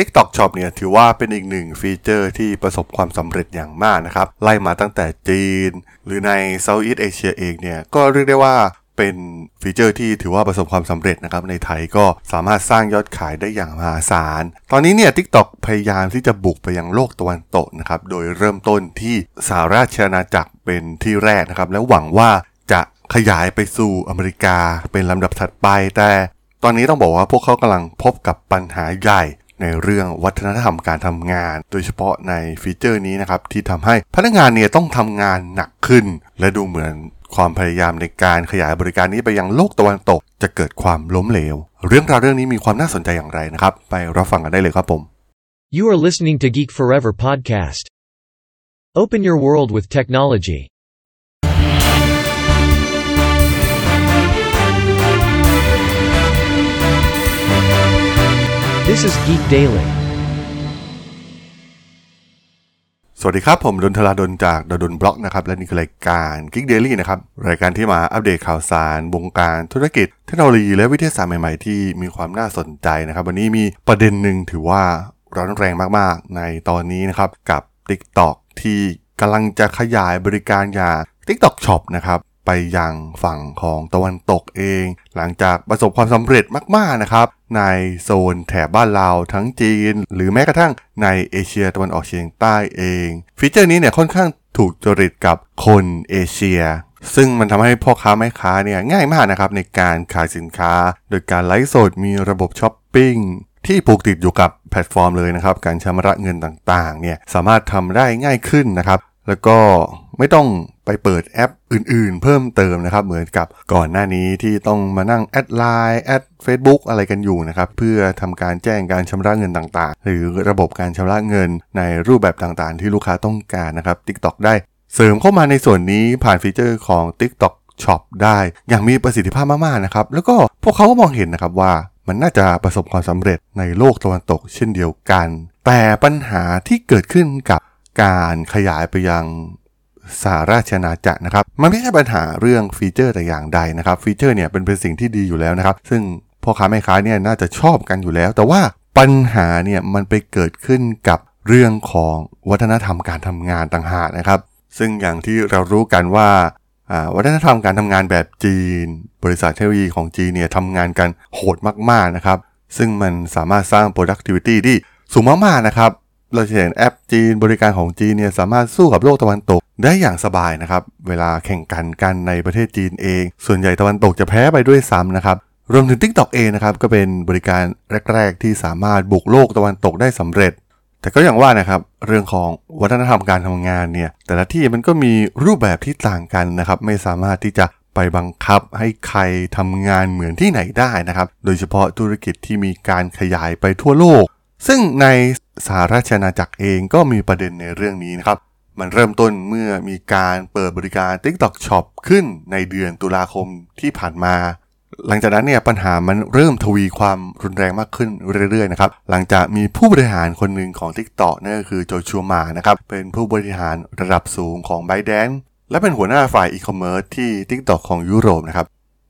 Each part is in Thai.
TikTok Shop เนี่ยถือว่าเป็นอีกหนึ่งฟีเจอร์ที่ประสบความสำเร็จอย่างมากนะครับ ไล่มาตั้งแต่จีน หรือใน Southeast Asia เองเนี่ยก็เรียกได้ว่าเป็นฟีเจอร์ที่ถือว่าประสบความสำเร็จนะครับในไทยก็สามารถสร้างยอดขายได้อย่างมหาศาล ตอนนี้เนี่ย TikTok พยายามที่จะบุกไปยังโลกตะวันตกนะครับโดยเริ่มต้นที่สหราชอาณาจักรเป็นที่แรกนะครับและหวังว่าจะขยายไปสู่อเมริกาเป็นลำดับถัดไปแต่ ตอนนี้ต้องบอกว่าพวกเขากำลังพบกับปัญหาใหญ่ ในเรื่องวัฒนธรรมการทำงาน โดยเฉพาะในฟีเจอร์นี้นะครับที่ทำให้พนักงานเนี่ยต้องทำงานหนักขึ้น และดูเหมือนความพยายามในการขยายบริการนี้ไปยังโลกตะวันตก จะเกิดความล้มเหลว เรื่องราวเรื่องนี้มีความน่าสนใจอย่างไรนะครับ ไปรับฟังกันได้เลยครับผม You are listening to Geek Forever podcast. Open your world with technology. This is Geek Daily. สวัสดีครับ ผมดนทลาดนจากดนบล็อกนะครับ และนี่คือรายการ Geek Daily นะครับ รายการที่มาอัปเดตข่าวสาร วงการธุรกิจ เทคโนโลยีและวิทยาศาสตร์ใหม่ ๆ ที่มีความน่าสนใจนะครับ วันนี้มีประเด็นหนึ่งถือว่าร้อนแรงมาก ๆ ในตอนนี้นะครับ กับ TikTok ที่กำลังจะขยายบริการอย่าง TikTok Shop นะครับ ไปยังฝั่งของตะวันตกเอง หลังจากประสบความสำเร็จมากๆนะครับ ในโซนแถบบ้านเราทั้งจีน หรือแม้กระทั่งในเอเชียตะวันออกเฉียงใต้เอง feature นี้เนี่ยค่อนข้างถูกจริตกับคนเอเชีย ซึ่งมันทำให้พ่อค้าแม่ค้าเนี่ยง่ายมากนะครับในการขายสินค้า โดยการไลฟ์สดมีระบบช้อปปิ้งที่ผูกติดอยู่กับแพลตฟอร์มเลยนะครับ การชำระเงินต่างๆเนี่ยสามารถทำได้ง่ายขึ้นนะครับ แล้วก็ ไม่ต้องไปเปิดแอปอื่นๆ เพิ่มเติมนะครับ เหมือนกับก่อนหน้านี้ที่ต้องมานั่งแอดไลน์แอด Facebook อะไรกันอยู่นะครับ เพื่อทำการแจ้งการชำระเงินต่างๆ หรือระบบการชำระเงินในรูปแบบต่างๆ ที่ลูกค้าต้องการนะครับ TikTok ได้เสริมเข้ามาในส่วนนี้ผ่าน feature ของ TikTok Shop ได้อย่างมีประสิทธิภาพมากๆนะครับ แล้วก็พวกเขาก็มองเห็นนะครับว่ามันน่าจะประสบความสำเร็จในโลกตะวันตกเช่นเดียวกัน แต่ปัญหาที่เกิดขึ้นกับการขยายไปยัง สหราชอาจักรนะครับ มันไม่ใช่ปัญหาเรื่องฟีเจอร์แต่อย่างใดนะครับ ฟีเจอร์เนี่ยเป็นเป็นสิ่งที่ดีอยู่แล้วนะครับ ซึ่งพ่อค้าแม่ค้าเนี่ยน่าจะชอบกันอยู่แล้ว แต่ว่าปัญหาเนี่ยมันไปเกิดขึ้นกับเรื่องของวัฒนธรรมการทำงานต่างหากนะครับ ซึ่งอย่างที่เรารู้กันว่าวัฒนธรรมการทำงานแบบจีน บริษัทเทคโนโลยีของจีนเนี่ยทำงานกันโหดมากๆนะครับ ซึ่งมันสามารถสร้าง productivity ที่สูงมากๆนะครับ เราจะเห็นแอปจีนบริการของจีนเนี่ยสามารถสู้กับโลกตะวันตกได้อย่างสบายนะครับ เวลาแข่งกันกันในประเทศจีนเอง ส่วนใหญ่ตะวันตกจะแพ้ไปด้วยซ้ำนะครับ รวมถึง TikTok เองนะครับ ก็เป็นบริการแรก ๆ ที่สามารถบุกโลกตะวันตกได้สำเร็จ แต่ก็อย่างว่านะครับ เรื่องของวัฒนธรรมการทำงานเนี่ย แต่ละที่มันก็มีรูปแบบที่ต่างกันนะครับ ไม่สามารถที่จะไปบังคับให้ใครทำงานเหมือนที่ไหนได้นะครับ โดยเฉพาะธุรกิจที่มีการขยายไปทั่วโลก ซึ่งในสหราชอาณาจักรเองก็มีประเด็นในเรื่องนี้นะครับ มันเริ่มต้นเมื่อมีการเปิดบริการ TikTok Shop ขึ้นในเดือนตุลาคมที่ผ่านมา หลังจากนั้นเนี่ยปัญหามันเริ่มทวีความรุนแรงมากขึ้นเรื่อยๆนะครับ หลังจากมีผู้บริหารคนหนึ่งของ TikTok นั่นก็คือโจชัวมานะครับ เป็นผู้บริหารระดับสูงของ b y d a n c e และเป็นหัวหน้าฝ่ายอีคอมเมิร์ซที่ TikTok ของยุโรปนะครับ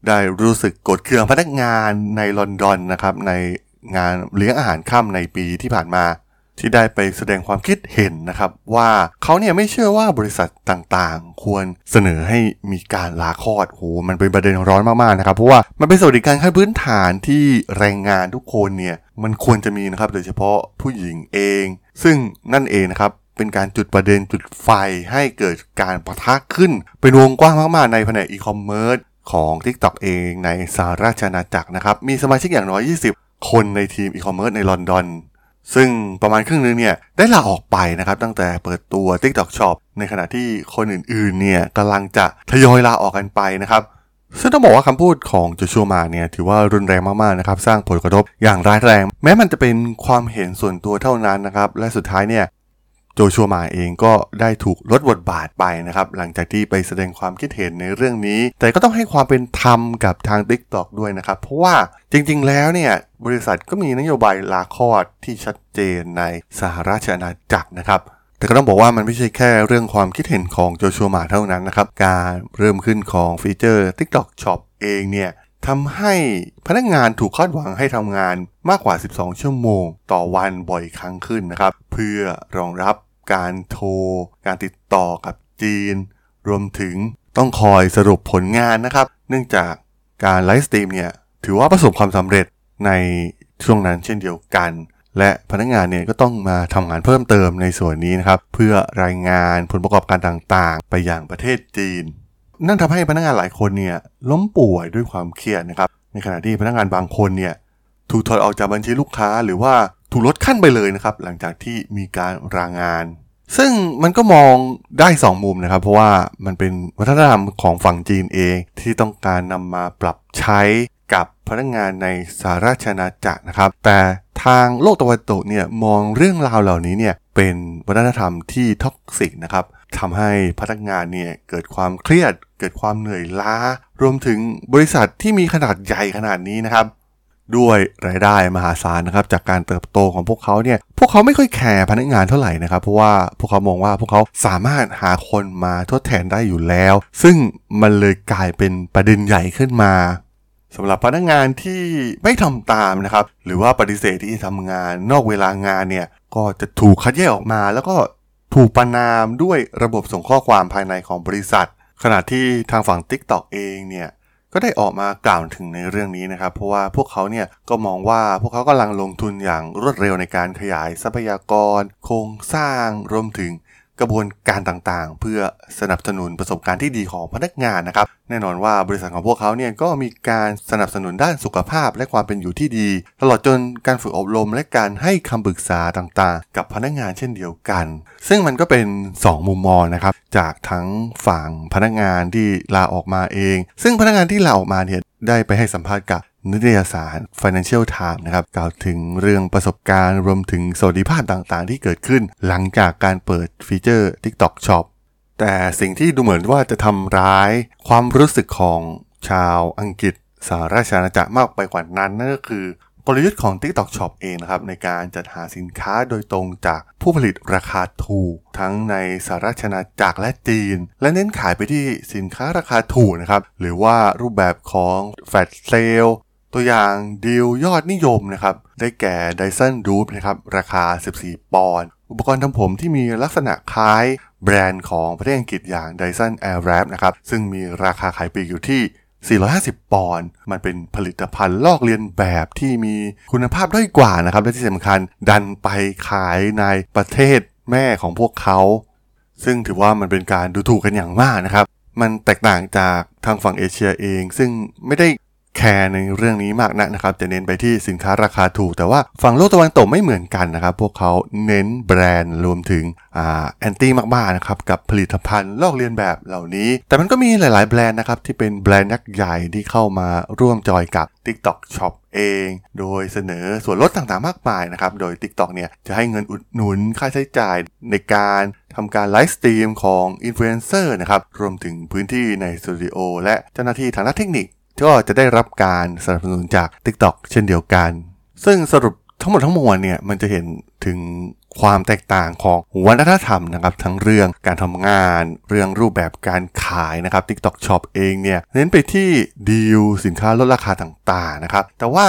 ได้รู้สึกกดเคืองพนักงานในลอนดอนนะครับใน งานเลี้ยงอาหารค่ำในปีที่ผ่านมา ที่ได้ไปแสดงความคิดเห็นนะครับ ว่าเขาเนี่ยไม่เชื่อว่าบริษัทต่างๆ ควรเสนอให้มีการลาคลอดโหมันเป็นประเด็นร้อนมากๆนะครับ เพราะว่ามันเป็นสวัสดิการขั้นพื้นฐานที่แรงงานทุกคนเนี่ยมันควรจะมีนะครับโดยเฉพาะผู้หญิงเอง ซึ่งนั่นเองนะครับเป็นการจุดประเด็นจุดไฟให้เกิดการปะทะขึ้น เป็นวงกว้างมากๆในแผนกอีคอมเมิร์ซของ TikTok เองในสหราชอาณาจักรนะครับ มีสมาชิกอย่างน้อย 20 คนในทีมอีคอมเมิร์ซในลอนดอน ซึ่งประมาณครึ่งนึงเนี่ยได้ลาออกไปนะครับ ตั้งแต่เปิดตัว TikTok Shop ในขณะที่คนอื่นๆเนี่ยกำลังจะทยอยลาออกกันไปนะครับซึ่งต้องบอกว่าคำพูดของโจชัวมาเนี่ยถือว่ารุนแรงมากๆนะครับ สร้างผลกระทบอย่างร้ายแรง แม้มันจะเป็นความเห็นส่วนตัวเท่านั้นนะครับ และสุดท้ายเนี่ย โจชัวมาเองก็ได้ถูกลดบทบาทไปนะครับ หลังจากที่ไปแสดงความคิดเห็นในเรื่องนี้ แต่ก็ต้องให้ความเป็นธรรมกับทาง TikTok ด้วยนะครับ เพราะว่าจริงๆ แล้วเนี่ย บริษัทก็มีนโยบายลาคลอดที่ชัดเจนในสหราชอาณาจักรนะครับแต่ก็ต้องบอกว่ามันไม่ใช่แค่เรื่องความคิดเห็นของโจชัวมาเท่านั้นนะครับ การเริ่มขึ้นของฟีเจอร์ TikTok Shop เองเนี่ย ทำให้พนักงานถูกคาดหวังให้ทำงานมากกว่า 12 ชั่วโมง ต่อวันบ่อยครั้งขึ้นนะครับ เพื่อรองรับการโทร การติดต่อกับจีน รวมถึงต้องคอยสรุปผลงานนะครับ เนื่องจากการ live stream เนี่ยถือว่าประสบความสำเร็จในช่วงนั้นเช่นเดียวกัน และพนักงานเนี่ยก็ต้องมาทำงานเพิ่มเติมในส่วนนี้นะครับ เพื่อรายงานผลประกอบการต่างๆ ไปยังประเทศจีน นั่นทำให้พนักงานหลายคนเนี่ยล้มป่วยด้วยความเครียดนะครับ ในขณะที่พนักงานบางคนเนี่ยถูกถอดออกจากบัญชีลูกค้า หรือว่าถูกลดขั้นไปเลยนะครับ หลังจากที่มีการรางาน ซึ่งมันก็มองได้ 2 มุมนะครับ เพราะว่ามันเป็นวัฒนธรรมของฝั่งจีนเองที่ต้องการนำมาปรับใช้กับพนักงานในสหราชอาณาจักรนะครับ แต่ทางโลกตะวันตกเนี่ยมองเรื่องราวเหล่านี้เนี่ยเป็นวัฒนธรรมที่ toxic นะครับ ทำให้พนักงานเนี่ยเกิดความเครียด เกิดความเหนื่อยล้า รวมถึงบริษัทที่มีขนาดใหญ่ขนาดนี้นะครับ ด้วยรายได้มหาศาลนะครับ จากการเติบโตของพวกเขาเนี่ยพวกเขาไม่ค่อยแคร์พนักงานเท่าไหร่นะครับ เพราะว่าพวกเขามองว่าพวกเขาสามารถหาคนมาทดแทนได้อยู่แล้ว ซึ่งมันเลยกลายเป็นประเด็นใหญ่ขึ้นมาสำหรับพนักงานที่ไม่ทำตามนะครับ หรือว่าปฏิเสธที่จะทำงานนอกเวลางานเนี่ยก็จะถูกคัดแยกออกมา แล้วก็ ถูกประนามด้วยระบบส่งข้อความภายในของบริษัท ขณะที่ทางฝั่ง TikTok เองเนี่ยก็ได้ออกมากล่าวถึงในเรื่องนี้นะครับ เพราะว่าพวกเขาเนี่ยก็มองว่าพวกเขากำลังลงทุนอย่างรวดเร็วในการขยายทรัพยากร โครงสร้างรวมถึง กระบวนการต่างๆ เพื่อสนับสนุนประสบการณ์ที่ดีของพนักงานนะครับ แน่นอนว่าบริษัทของพวกเขาเนี่ยก็มีการสนับสนุนด้านสุขภาพและความเป็นอยู่ที่ดี ตลอดจนการฝึกอบรมและการให้คำปรึกษาต่างๆ กับพนักงานเช่นเดียวกัน ซึ่งมันก็เป็น 2 มุมมองนะครับ จากทั้งฝั่งพนักงานที่ลาออกมาเอง ซึ่งพนักงานที่ลาออกมาเนี่ยได้ไปให้สัมภาษณ์กับ นิตยสาร Financial Times นะครับกล่าวถึงเรื่องประสบการณ์รวมถึงสวัสดิภาพต่างๆ ที่เกิดขึ้น หลังจากการเปิดฟีเจอร์ TikTok Shop แต่สิ่งที่ดูเหมือนว่าจะทำร้ายความรู้สึกของชาวอังกฤษสหราชอาณาจักรมากไปกว่านั้นนั่นก็คือกลยุทธ์ของ TikTok Shop เองนะครับในการจัดหาสินค้าโดยตรงจากผู้ผลิตราคาถูก ทั้งในสหราชอาณาจักรและจีน และเน้นขายไปที่สินค้าราคาถูกนะครับหรือว่ารูปแบบของแฟลชเซล ตัวอย่างดีลยอดนิยมนะครับ ได้แก่ Dyson d o o p นะครับ ราคา 14 ปอนด์ อุปกรณ์ทำผมที่มีลักษณะคล้ายแบรนด์ของประเทศอังกฤษอย่าง Dyson Airwrap นะครับ ซึ่งมีราคาขายปลีกอยู่ที่ 450 ปอนด์ มันเป็นผลิตภัณฑ์ลอกเลียนแบบที่มีคุณภาพด้อยกว่านะครับ และที่สำคัญดันไปขายในประเทศแม่ของพวกเขา ซึ่งถือว่ามันเป็นการดูถูกกันอย่างมากนะครับ มันแตกต่างจากทางฝั่งเอเชียเอง ซึ่งไม่ได้ แคร์ในเรื่องนี้มากนักนะครับจะเน้นไปที่สินค้าราคาถูก แต่ว่าฝั่งโลกตะวันตกไม่เหมือนกันนะครับ พวกเขาเน้นแบรนด์รวมถึงแอนตี้มากๆนะครับกับผลิตภัณฑ์ลอกเลียนแบบเหล่านี้ แต่มันก็มีหลาย ๆ แบรนด์นะครับที่เป็นแบรนด์ยักษ์ใหญ่ที่เข้ามาร่วมจอยกับ TikTok Shop เอง โดยเสนอส่วนลดต่างๆ มากมายนะครับ โดย TikTok เนี่ยจะให้เงินอุดหนุนค่าใช้จ่ายในการทำการ live stream ของอินฟลูเอนเซอร์นะครับ รวมถึงพื้นที่ในสตูดิโอและเจ้าหน้าที่ทางด้านเทคนิค ก็จะได้รับการสนับสนุนจาก TikTok เช่นเดียวกัน ซึ่งสรุปทั้งหมดทั้งมวลเนี่ยมันจะเห็นถึงความแตกต่างของวัฒนธรรมนะครับทั้งเรื่องการทำงาน เรื่องรูปแบบการขายนะครับ TikTok Shop เองเนี่ยเน้นไปที่ดีลสินค้าลดราคาต่างๆนะครับ แต่ว่า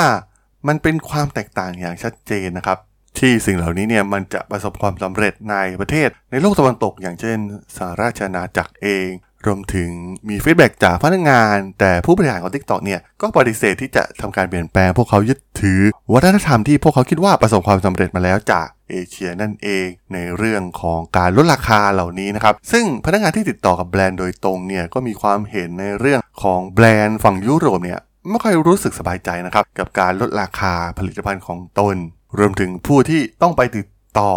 มันเป็นความแตกต่างอย่างชัดเจนนะครับ ที่สิ่งเหล่านี้เนี่ยมันจะประสบความสำเร็จในประเทศ ในโลกตะวันตกอย่างเช่นสหราชอาณาจักรเอง รวมถึงมี feedback จากพนักงาน แต่ผู้บริหารของ TikTok เนี่ยก็ปฏิเสธที่จะทำการเปลี่ยนแปลงพวกเขายึดถือ วัฒนธรรมที่พวกเขาคิดว่าประสบความสำเร็จมาแล้วจากเอเชียนั่นเองในเรื่องของการลดราคาเหล่านี้นะครับ ซึ่งพนักงานที่ติดต่อกับแบรนด์โดยตรงเนี่ยก็มีความเห็นในเรื่องของแบรนด์ฝั่งยุโรปเนี่ยไม่ค่อยรู้สึกสบายใจนะครับกับการลดราคาผลิตภัณฑ์ของตน รวมถึงผู้ที่ต้องไปติด ต่อ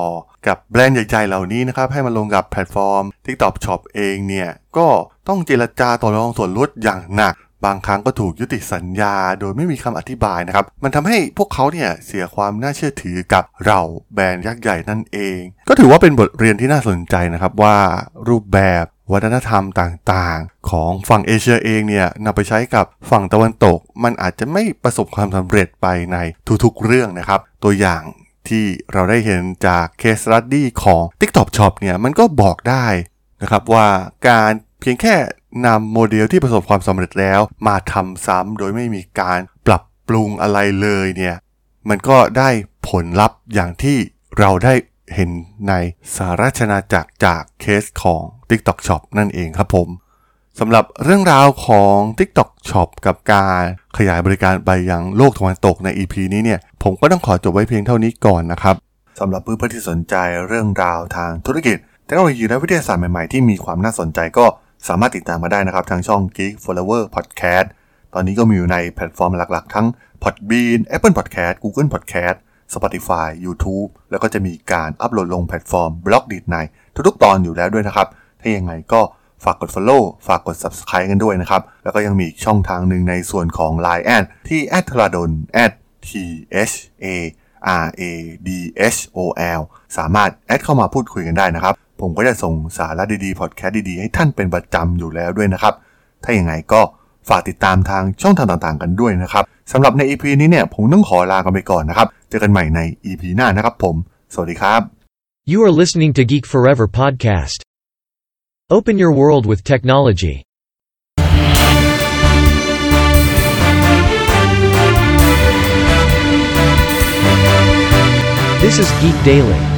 กับแบรนด์ใหญ่ๆเหล่านี้นะครับให้มาลงกับแพลตฟอร์ม TikTok Shop เองเนี่ยก็ต้องเจรจาต่อรองส่วนลดอย่างหนัก บางครั้งก็ถูกยุติสัญญาโดยไม่มีคำอธิบายนะครับ มันทำให้พวกเขาเนี่ยเสียความน่าเชื่อถือกับเหล่าแบรนด์ยักษ์ใหญ่นั่นเอง ก็ถือว่าเป็นบทเรียนที่น่าสนใจนะครับว่ารูปแบบวัฒนธรรมต่างๆ ของฝั่งเอเชียเองเนี่ยนำไปใช้กับฝั่งตะวันตก มันอาจจะไม่ประสบความสำเร็จไปในทุกๆเรื่องนะครับ ตัวอย่าง ที่เราได้เห็นจากเคส s ั u ดี้ของ TikTok Shop เนี่ยมันก็บอกได้นะครับว่าการเพียงแค่นำโมเดลที่ประสบความสำเร็จแล้ว มาทำซ้ำโดยไม่มีการปรับปรุงอะไรเลยเนี่ยมันก็ได้ผลลัพธ์อย่างที่เราได้เห็นในสาราชนาจักรจากเคสของ TikTok Shop นั่นเองครับผมสำหรับเรื่องราวของ TikTok Shop กับการขยายบริการไปยังโลกตะวันตกใน EP นี้เนี่ย ผมก็ต้องขอจบไว้เพียงเท่านี้ก่อนนะครับสำหรับเพื่อนๆที่สนใจเรื่องราวทางธุรกิจเทคโนโลยีและวิทยาศาสตร์ใหม่ๆ ที่มีความน่าสนใจก็สามารถติดตามมาได้นะครับ ทางช่อง Geek Forever Podcast ตอนนี้ก็มีอยู่ในแพลตฟอร์มหลักๆ ทั้ง Podbean Apple Podcast Google Podcast Spotify YouTube แล้วก็จะมีการอัปโหลดลงแพลตฟอร์ม Blockdit ในทุกๆ ตอนอยู่แล้วด้วยนะครับ ถ้ายังไงก็ฝากกด Follow ฝากกด Subscribe กันด้วยนะครับ แล้วก็ยังมีช่องทางหนึ่งในส่วนของ Line แอดที่ a d ทราดน t h a r a d h o l สามารถแอดเข้ามาพูดคุยกันได้นะครับ ผมก็จะส่งสาระดีๆ พอดแคสต์ดีๆ ให้ท่านเป็นประจำอยู่แล้วด้วยนะครับ ถ้าอย่างไงก็ฝากติดตามทางช่องทางต่างๆ กันด้วยนะครับสำหรับใน EP นี้เนี่ยผมต้องขอลากันไปก่อนนะครับ เจอกันใหม่ใน EP หน้านะครับผม สวัสดีครับ You are listening to Geek Forever podcast. Open your world with technology. This is Geek Daily.